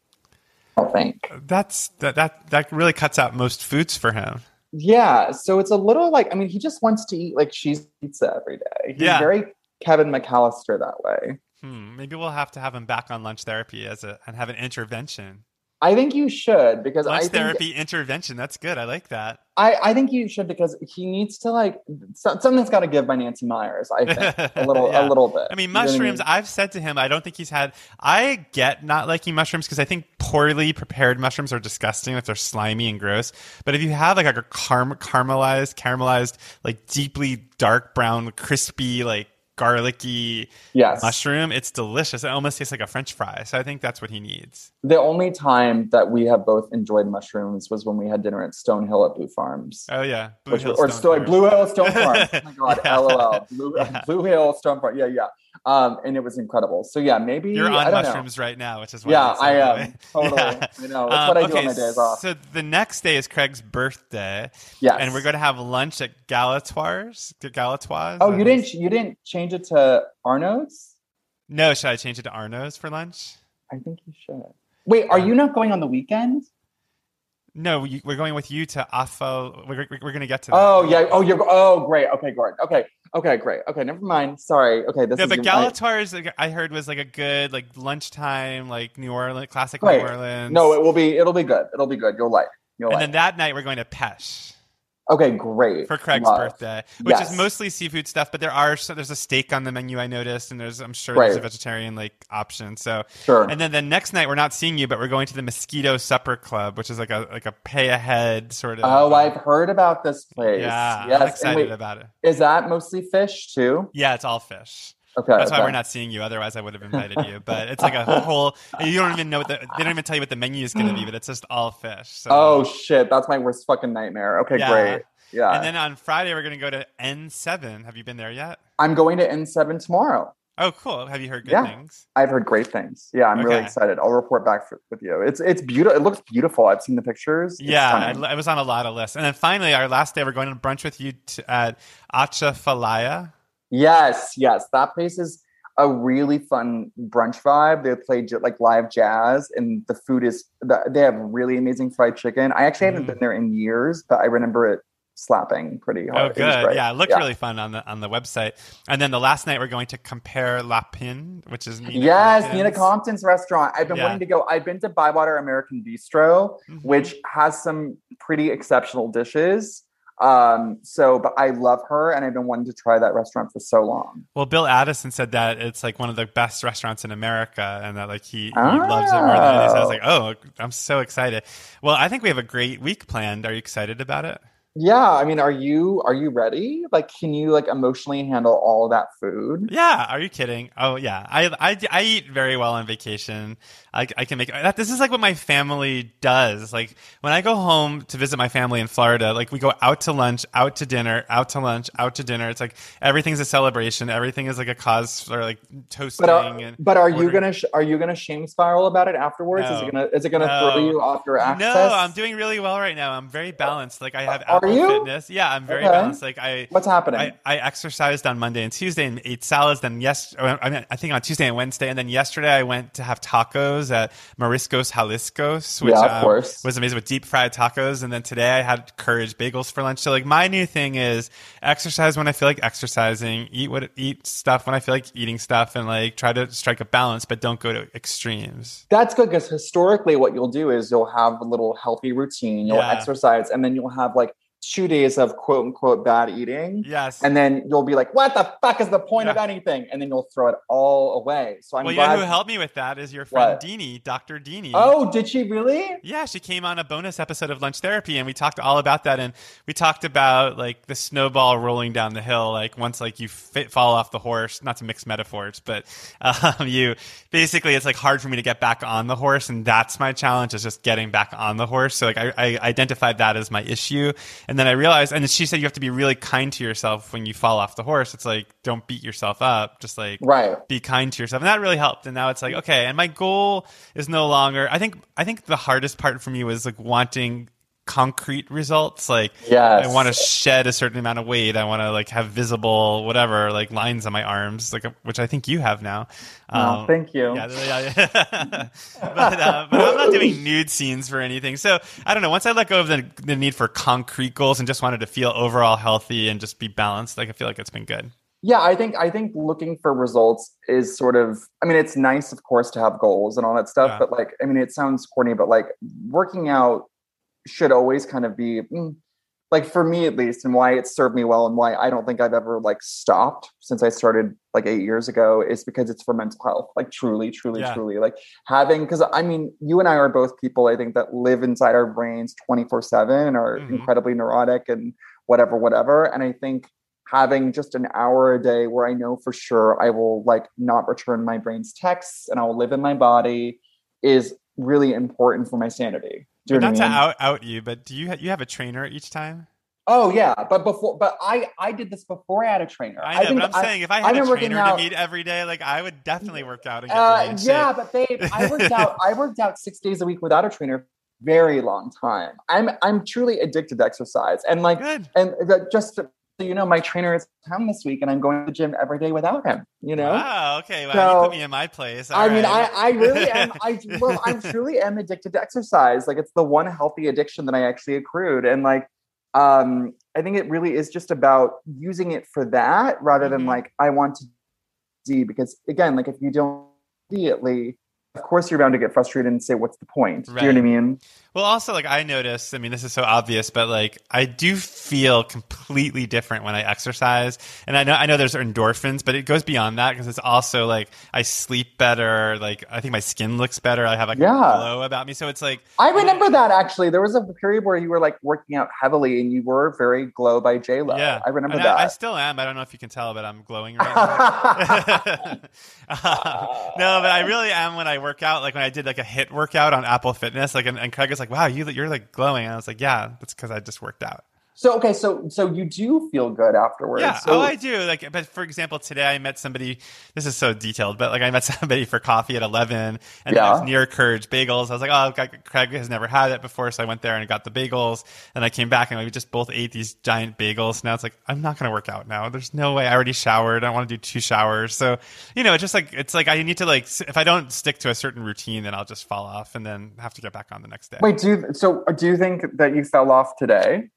I don't think that's that that that really cuts out most foods for him. Yeah, so it's a little like I mean, he just wants to eat like cheese pizza every day. He's yeah. very Kevin McCallister that way. Hmm, maybe we'll have to have him back on lunch therapy as a and have an intervention. I think you should because lunch I therapy intervention. That's good. I like that. I, I think you should because he needs to like so, something's got to give by Nancy Meyers. I think a little yeah. a little bit. I mean, mushrooms. I have said to him, I don't think he's had. I get not liking mushrooms because I think poorly prepared mushrooms are disgusting if they're slimy and gross. But if you have like, like a car- caramelized, caramelized, like deeply dark brown, crispy, like garlicky yes. mushroom. It's delicious. It almost tastes like a French fry. So I think that's what he needs. The only time that we have both enjoyed mushrooms was when we had dinner at Stonehill at Blue Farms. Oh yeah, Blue Which, Hill or Stone Blue Hill Stone Farm. oh my god, yeah. LOL. Blue, yeah. Blue Hill Stone Farm. Yeah, yeah. Um, and it was incredible. So yeah, maybe you're on mushrooms know. right now, which is yeah, I am totally. Yeah. I know. That's um, what I okay, do on my days off. So the next day is Craig's birthday. Yes, and we're going to have lunch at Galatoire's. Galatoire's. Oh, you didn't you didn't change it to Arnaud's? No, should I change it to Arnaud's for lunch? I think you should. Wait, are you not going on the weekend? No, we're going with you to Afo. We're, we're, we're going to get to that. Oh, yeah. Oh, you're. Oh, great. Okay, great. Okay. Okay, great. Okay, never mind. Sorry. Okay, this yeah, is. but Galatoire's, I heard, was like a good like lunchtime, like New Orleans, classic New Orleans. No, it will be. It'll be good. It'll be good. You'll like. You'll and like. then that night we're going to Pêche. Okay, great. For Craig's Love. birthday, which yes. is mostly seafood stuff, but there are so there's a steak on the menu I noticed, and there's I'm sure right. there's a vegetarian like option. So sure. And then the next night we're not seeing you, but we're going to the Mosquito Supper Club, which is like a like a pay ahead sort of. Oh, uh, I've heard about this place. Yeah, yes. I'm excited wait, about it. Is that mostly fish too? Yeah, it's all fish. Okay. That's okay. why we're not seeing you. Otherwise, I would have invited you. But it's like a whole. You don't even know what the. They don't even tell you what the menu is going to be. But it's just all fish. So. Oh shit! That's my worst fucking nightmare. Okay, Yeah. great. Yeah. And then on Friday we're going to go to N7. Have you been there yet? I'm going to N7 tomorrow. Oh, cool. Have you heard good Yeah. things? I've heard great things. Yeah, I'm really excited. I'll report back for, with you. It's it's beautiful. It looks beautiful. I've seen the pictures. It's Yeah. I, I was on a lot of lists. And then finally, our last day, we're going to brunch with you t- at Atchafalaya. Yes, yes. That place is a really fun brunch vibe. They play j- like live jazz, and the food is they have really amazing fried chicken. I actually haven't Mm. been there in years, but I remember it slapping pretty Oh, hard. Oh, good. great. Yeah, it looked really fun on the on the website. And then the last night, we're going to Compère Lapin, which is Nina yes, Compton's. Nina Compton's restaurant. I've been Yeah. wanting to go. I've been to Bywater American Bistro, Mhm. which has some pretty exceptional dishes. Um, so, but I love her, and I've been wanting to try that restaurant for so long. Well, Bill Addison said that it's like one of the best restaurants in America, and that like he, he loves it more than anything. So I was Oh. like, oh, I'm so excited. Well, I think we have a great week planned. Are you excited about it? Yeah, I mean, are you are you ready? Like, can you like emotionally handle all of that food? Yeah, are you kidding? Oh yeah, I I, I eat very well on vacation. I, I can make that. This is like what my family does. Like when I go home to visit my family in Florida, like we go out to lunch, out to dinner, out to lunch, out to dinner. It's like everything's a celebration. Everything is like a cause for like toasting But are, and. but are you gonna sh- are you gonna shame spiral about it afterwards? Is it gonna is it gonna No. throw you off your access? No, I'm doing really well right now. I'm very balanced. Like I have Are You? Fitness. Yeah, I'm very Okay. balanced. Like I What's happening? I, I exercised on Monday and Tuesday and ate salads. Then yes, I, mean, I think on Tuesday and Wednesday, and then yesterday I went to have tacos at Mariscos Jaliscos, which Yeah, of um, course. was amazing with deep fried tacos. And then today I had Courage bagels for lunch. So like my new thing is exercise when I feel like exercising, eat what eat stuff when I feel like eating stuff, and like try to strike a balance, but don't go to extremes. That's good because historically, what you'll do is you'll have a little healthy routine, you'll Yeah. exercise, and then you'll have like two days of quote unquote bad eating. Yes. And then you'll be like, what the fuck is the point of anything? And then you'll throw it all away. So I'm well, you know glad. who helped me with that is your friend What? Deanie, Dr. Deanie. oh, did she really? Yeah, she came on a bonus episode of Lunch Therapy, and we talked all about that. And we talked about like the snowball rolling down the hill. Like once like you fit, fall off the horse, not to mix metaphors, but um, you basically it's like hard for me to get back on the horse, and that's my challenge is just getting back on the horse. So like I, I identified that as my issue, and then I realized, and she said you have to be really kind to yourself when you fall off the horse. It's like don't beat yourself up, just like Right. be kind to yourself and that really helped and now it's like okay and my goal is no longer i think i think the hardest part for me was like wanting concrete results like Yes. i want to shed a certain amount of weight i want to like have visible whatever like lines on my arms like which i think you have now Oh, thank you. yeah, yeah, yeah. but, uh, but I'm not doing nude scenes for anything. So I don't know. Once I let go of the, the need for concrete goals and just wanted to feel overall healthy and just be balanced, like I feel like it's been good. Yeah, I think I think looking for results is sort of I mean it's nice of course to have goals and all that stuff, Yeah. but like I mean it sounds corny, but like working out should always kind of be mm, like for me at least and why it served me well and why I don't think I've ever like stopped since I started like 8 years ago is because it's for mental health. Like truly, truly, Yeah. truly like having cuz I mean you and I are both people I think that live inside our brains 24/7 and are Mhm. incredibly neurotic and whatever whatever and I think having just an hour a day where I know for sure I will like not return my brain's texts and I will live in my body is really important for my sanity. Not I to out, out you, but do you ha- you have a trainer each time? Oh yeah, but before, but I I did this before I had a trainer. I know, think but I'm I- saying if I had a trainer out- to meet every day, like I would definitely work out and Uh, yeah, shape. but babe, I worked out. I worked out six days a week without a trainer. Very long time. I'm I'm truly addicted to exercise, and like, Good. and just you know, my trainer is town this week, and I'm going to the gym every day without him. You know. Wow. Okay. Wow. you So- put me in my place. I All mean. I, I really am. I well, I truly am addicted to exercise. Like it's the one healthy addiction that I actually accrued, and like, um, I think it really is just about using it for that rather than Mhm. like I want to see because again, like if you don't immediately of course you're bound to get frustrated and say, "What's the point?" Right. Do you know what I mean? Well, also like I notice. I mean, this is so obvious, but like I do feel completely different when I exercise, and I know I know there's endorphins, but it goes beyond that because it's also like I sleep better. Like I think my skin looks better. I have like yeah. a glow about me. So it's like I remember that actually. There was a period where you were like working out heavily, and you were very glow by J Lo. Yeah, I remember and that. I, I, still am. I don't know if you can tell, but I'm glowing right now. uh, no, but I really am when I work out. Like when I did like a hit workout on Apple Fitness, like and, and Craig was like, "Wow, you you're like glowing," and I was like, "Yeah, that's because I just worked out." So okay, so so you do feel good afterwards. Yeah, so, oh, I do. Like, but for example, today I met somebody. This is so detailed, but like I met somebody for coffee at eleven, and yeah. it was near Courage Bagels. I was like, oh, Craig has never had it before, so I went there and I got the bagels, and I came back and we just both ate these giant bagels. Now it's like I'm not going to work out now. There's no way. I already showered. I don't want to do two showers. So you know, it's just like it's like I need to like if I don't stick to a certain routine, then I'll just fall off and then have to get back on the next day. Wait, do you, so? Do you think that you fell off today?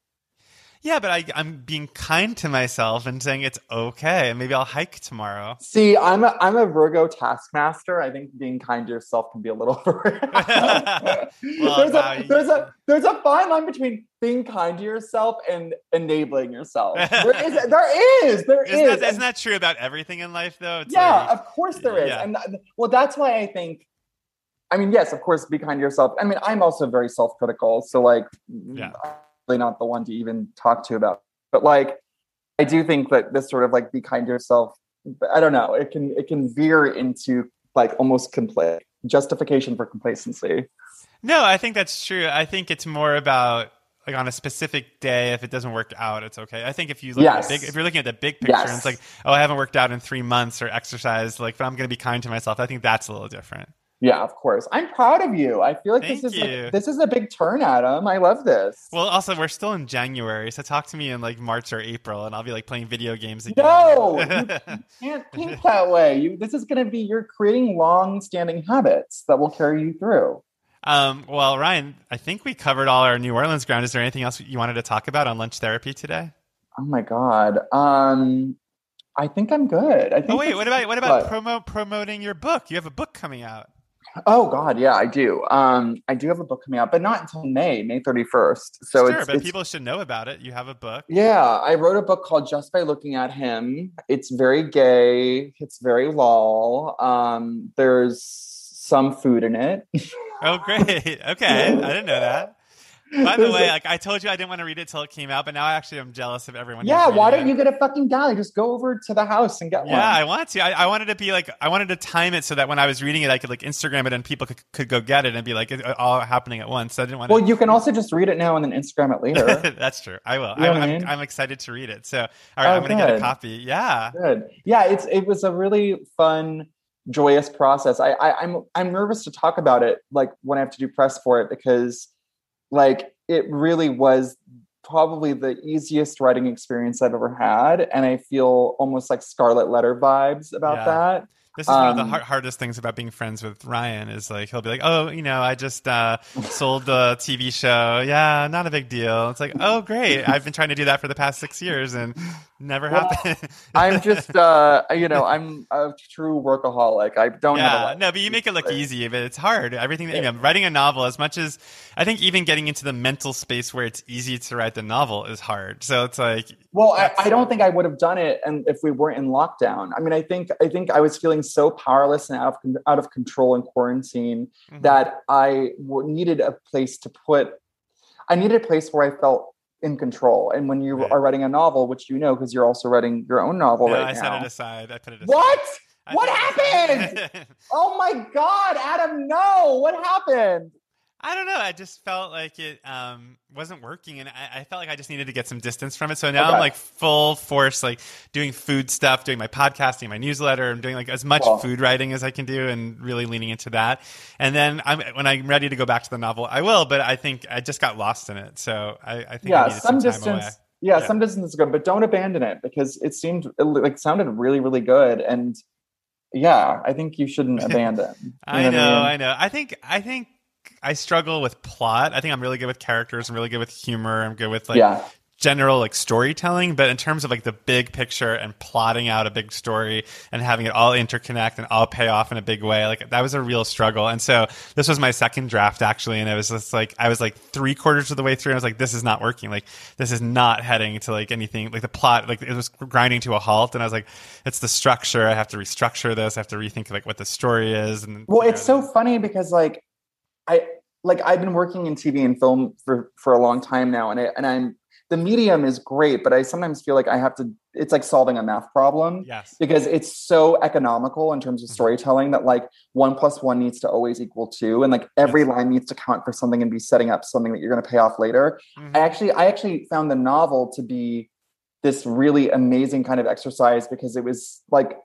Yeah, but I, am being kind to myself and saying it's okay, and maybe I'll hike tomorrow. See, I'm a I'm a Virgo taskmaster. I think being kind to yourself can be a little. well, there's, a, there's a there's a fine line between being kind to yourself and enabling yourself. There is there is there isn't is. That, isn't that true about everything in life, though? It's yeah, like, of course there is, yeah. and uh, well, that's why I think I mean, yes, of course, be kind to yourself. I mean, I'm also very self critical. So, like, yeah not the one to even talk to about. But like, I do think that this sort of like be kind to yourself. I don't know. It can it can veer into like almost complete justification for complacency. No, I think that's true. I think it's more about like on a specific day, if it doesn't work out, it's okay. I think if you look yes. at big, if you're looking at the big picture, yes. and it's like, oh, I haven't worked out in three months or exercised, like, but I'm going to be kind to myself. I think that's a little different. Yeah, of course. I'm proud of you. I feel like Thank this is like, this is a big turn, Adam. I love this. Well, also we're still in January, so talk to me in like March or April, and I'll be like playing video games again. No, you, you can't think that way. You this is going to be you're creating long-standing habits that will carry you through. Um, well, Ryan, I think we covered all our New Orleans ground. Is there anything else you wanted to talk about on lunch therapy today? Oh my god. Um, I think I'm good. I think oh wait, what about what about promo promoting your book? You have a book coming out. Oh God, yeah, I do. Um, I do have a book coming out, but not until May, May thirty first. So sure, it's, but it's, people should know about it. You have a book. Yeah, I wrote a book called Just by Looking at Him. It's very gay. It's very lol. Um, there's some food in it. oh, great. Okay, I didn't know that. By the way, like I told you, I didn't want to read it till it came out, but now I actually am jealous of everyone. Yeah, why don't it. you get a fucking galley? Just go over to the house and get yeah, one. Yeah, I want to. I, I, wanted to be like, I wanted to time it so that when I was reading it, I could like Instagram it and people could, could go get it and be like, it's all happening at once. I didn't want. Well, to... you can also just read it now and then Instagram it later. That's true. I will. You know I'm, I I'm, excited to read it. So all right, oh, I'm going to get a copy. Yeah. Good. Yeah, it's it was a really fun joyous process. I, I I'm I'm nervous to talk about it like when I have to do press for it because like it really was probably the easiest writing experience I've ever had. And I feel almost like Scarlet Letter vibes about yeah. that. This is um, one of the um, hardest things about being friends with Ryan is like he'll be like, "Oh, you know, I just uh, sold the TV show. Yeah, not a big deal." It's like, "Oh, great! I've been trying to do that for the past six years and never well, happened." I'm just, uh, you know, I'm a true workaholic. I don't yeah, have a no, but you make it look easy, but it's hard. Everything, you know, writing a novel as much as I think even getting into the mental space where it's easy to write the novel is hard. So it's like, well, I, I don't think I would have done it, and if we weren't in lockdown, I mean, I think I think I was feeling so powerless and out of out of control in quarantine mm-hmm. that I needed a place to put. I needed a place where I felt in control. And when you right. are writing a novel, which you know because you're also writing your own novel no, right I now. I set it aside. I put it aside. What? I what happened? oh my God, Adam, no. What happened? I don't know. I just felt like it um, wasn't working, and I, I, felt like I just needed to get some distance from it. So now okay. I'm like full force, like doing food stuff, doing my podcasting, my newsletter. I'm doing like as much food writing as I can do, and really leaning into that. And then I'm, when I'm ready to go back to the novel, I will. But I think I just got lost in it, so I, I think yeah, I some, some distance. Yeah, yeah, some distance is good, but don't abandon it because it seemed it, like sounded really, really good, and yeah, I think you shouldn't abandon. You I know, know I, mean? I know. I think I think I struggle with plot. I think I'm really good with characters. I'm really good with humor. I'm good with like yeah. general like storytelling, but in terms of like the big picture and plotting out a big story and having it all interconnect and all pay off in a big way, like that was a real struggle. And so this was my second draft actually, and it was just like I was like three quarters of the way through, and I was like, this is not working. Like this is not heading to like anything. Like the plot, like it was grinding to a halt, and I was like, it's the structure. I have to restructure this. I have to rethink like what the story is. And well, it's so funny because like I like I've been working in TV and film for for a long time now, and I, and I'm the medium is great, but I sometimes feel like I have to, it's like solving a math problem. Yes. Because it's so economical in terms of mm-hmm. storytelling that like one plus one needs to always equal two. And like every yes. line needs to count for something and be setting up something that you're going to pay off later. Mm-hmm. I actually, I actually found the novel to be this really amazing kind of exercise because it was like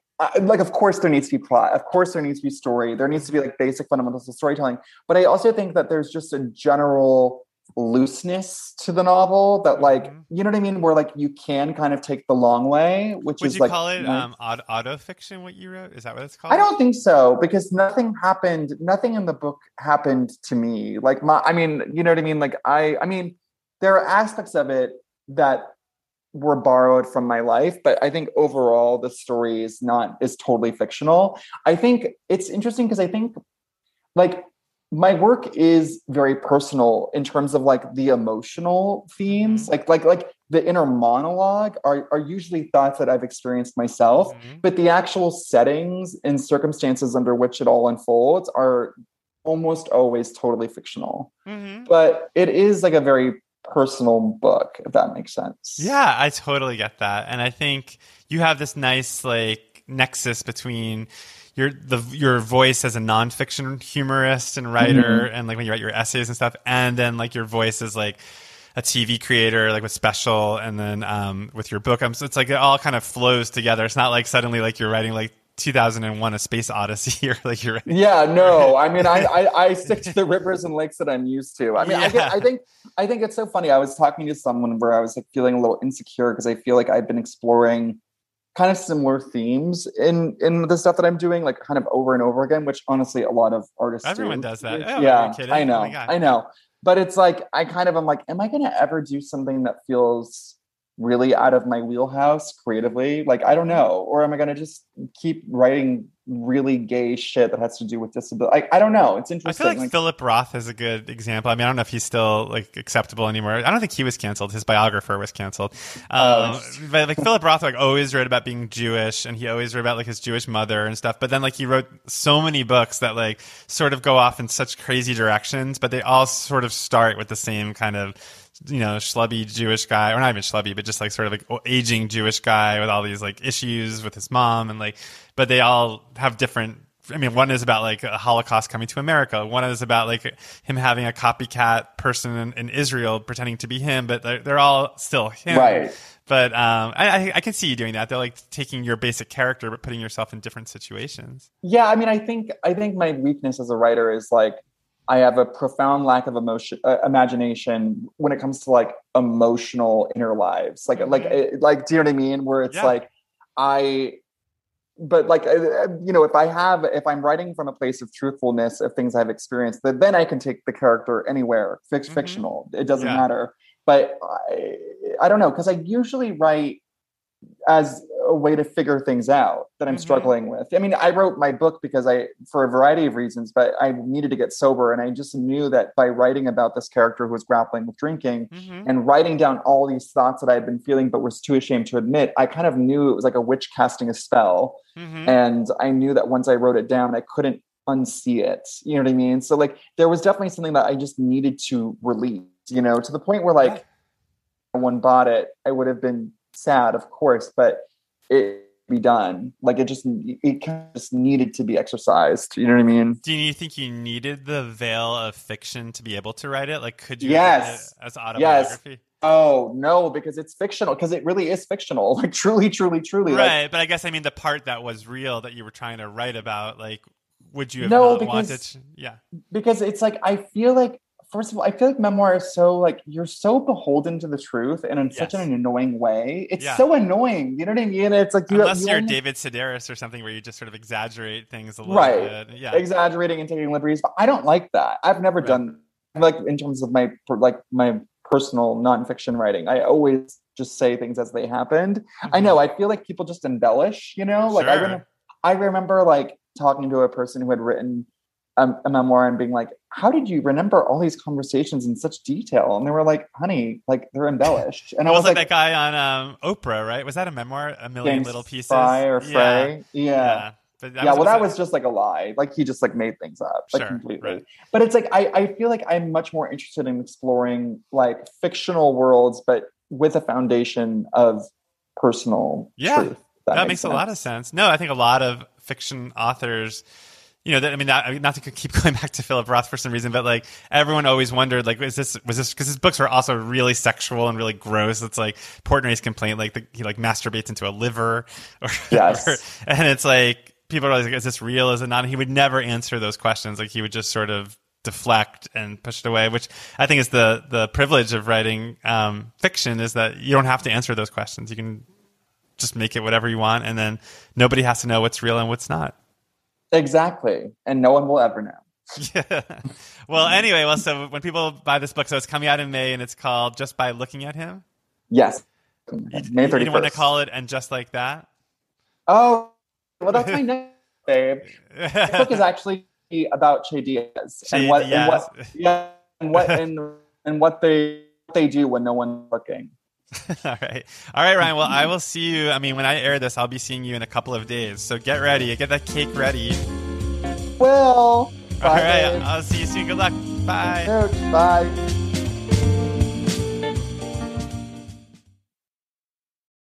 like of course there needs to be plot of course there needs to be story there needs to be like basic fundamentals of storytelling but i also think that there's just a general looseness to the novel that like mm-hmm. you know what i mean? Where like you can kind of take the long way which would is you like call it nice. um auto fiction what you wrote? Is that what it's called i don't think so because nothing happened nothing in the book happened to me. Like my i mean you know what i mean? Like i i mean there are aspects of it that were borrowed from my life but i think overall the story is not is totally fictional i think it's interesting because i think like my work is very personal in terms of like the emotional themes mm-hmm. like like like the inner monologue are, are usually thoughts that i've experienced myself mm-hmm. but the actual settings and circumstances under which it all unfolds are almost always totally fictional mm-hmm. but it is like a very personal book if that makes sense yeah i totally get that and i think you have this nice like nexus between your the your voice as a nonfiction humorist and writer, mm-hmm. and like when you write your essays and stuff, and then like your voice is like a TV creator, like with special, and then um, with your book. Um, so it's like it all kind of flows together. It's not like suddenly like you're writing like 2001 a space odyssey or like you're yeah no i mean I, I, I stick to the rivers and lakes that i'm used to i mean yeah. I, get, I think i think it's so funny i was talking to someone where i was like feeling a little insecure because i feel like i've been exploring kind of similar themes in in the stuff that I'm doing, like kind of over and over again. Which honestly, a lot of artists everyone do. does that. Oh, yeah, I oh know, oh I know. But it's like I kind of i'm like, am I going to ever do something that feels really out of my wheelhouse creatively? Like, I don't know. Or am I going to just keep writing really gay shit that has to do with disability? Like, I don't know. It's interesting. I feel like, like, Philip Roth is a good example. I mean, I don't know if he's still like acceptable anymore. I don't think he was canceled. His biographer was canceled. Oh, um, but like Philip Roth, like always wrote about being Jewish, and he always wrote about like his Jewish mother and stuff. But then like he wrote so many books that like sort of go off in such crazy directions, but they all sort of start with the same kind of you know, schlubby Jewish guy, or not even schlubby, but just like sort of like aging Jewish guy with all these like issues with his mom and like, but they all have different. I mean, one is about like a Holocaust coming to America. One is about like him having a copycat person in, in Israel pretending to be him, but they're, they're all still him. Right. But um, I, I can see you doing that. They're like taking your basic character, but putting yourself in different situations. Yeah, I mean, I think I think my weakness as a writer is like I have a profound lack of emotion, uh, imagination when it comes to like emotional inner lives. Like, like, mm-hmm. eh, like, do you know what I mean? Where it's yeah. like, I, but like, uh, uh, you know, if I have, if I'm writing from a place of truthfulness of things I've experienced, then, then I can take the character anywhere, fix, mm-hmm. fictional. It doesn't yeah. matter. But I, I don't know, because I usually write as a way to figure things out that I'm mm-hmm. struggling with. I mean, I wrote my book because I, for a variety of reasons, but I needed to get sober. And I just knew that by writing about this character who was grappling with drinking mm-hmm. and writing down all these thoughts that I had been feeling, but was too ashamed to admit, I kind of knew it was like a witch casting a spell. Mm-hmm. And I knew that once I wrote it down, I couldn't unsee it. You know what I mean? So, like, there was definitely something that I just needed to release, you know, to the point where, like, yeah. one bought it, I would have been sad, of course, but it be done. Like it just it just needed to be exercised. You know what I mean? Do you think you needed the veil of fiction to be able to write it? Like could you yes. as autobiography? Yes. Oh no, because it's fictional. Because it really is fictional. Like truly, truly, truly. Right, like, but I guess I mean the part that was real that you were trying to write about. Like, would you have no, because, wanted? To, yeah, because it's like I feel like first of all, I feel like memoir is so like you're so beholden to the truth and in yes. such an annoying way. It's yeah. so annoying. You know what I mean? It's like you, unless you are David Sedaris or something where you just sort of exaggerate things a little right. bit. Yeah, exaggerating and taking liberties. But I don't like that. I've never right. done like in terms of my like my personal nonfiction writing. I always just say things as they happened. Mm-hmm. I know. I feel like people just embellish. You know, like sure. I remember, I remember like talking to a person who had written a, a, memoir and being like, "How did you remember all these conversations in such detail?" And they were like, "Honey, like they're embellished." And I was, was like, that guy on um, Oprah, right? Was that a memoir? A million James little pieces. Fry or Frey? Yeah. yeah. yeah. But yeah, well, that was just like a lie. Like he just like made things up, like sure, completely. Right. But it's like I, I feel like I'm much more interested in exploring like fictional worlds, but with a foundation of personal yeah, truth. That, that makes, sense. a lot of sense. No, I think a lot of fiction authors you know, that, I mean, not, not to keep going back to Philip Roth for some reason, but like everyone always wondered, like, is this, was this, because his books were also really sexual and really gross. It's like Portnoy's complaint, like the, he like masturbates into a liver, or, yes. or, and it's like people are like, is this real? Is it not? And he would never answer those questions. Like he would just sort of deflect and push it away, which I think is the the privilege of writing um, fiction is that you don't have to answer those questions. You can just make it whatever you want, and then nobody has to know what's real and what's not. Exactly. And no one will ever know. Yeah. Well, anyway, well, so when people buy this book, so it's coming out in May and it's called Just by Looking at Him. Yes. May 31st. You didn't want to call it and just like that? Oh, well, that's my name, babe. the book is actually about Che Diaz Che and what, Diaz. and what, yeah, and what, and, and what they, what they do when no one's looking. All right. All right, Ryan. Well, I will see you. I mean, when I air this, I'll be seeing you in a couple of days. So get ready. Get that cake ready. Well, All right. I'll see you soon. Good luck. Bye. Bye.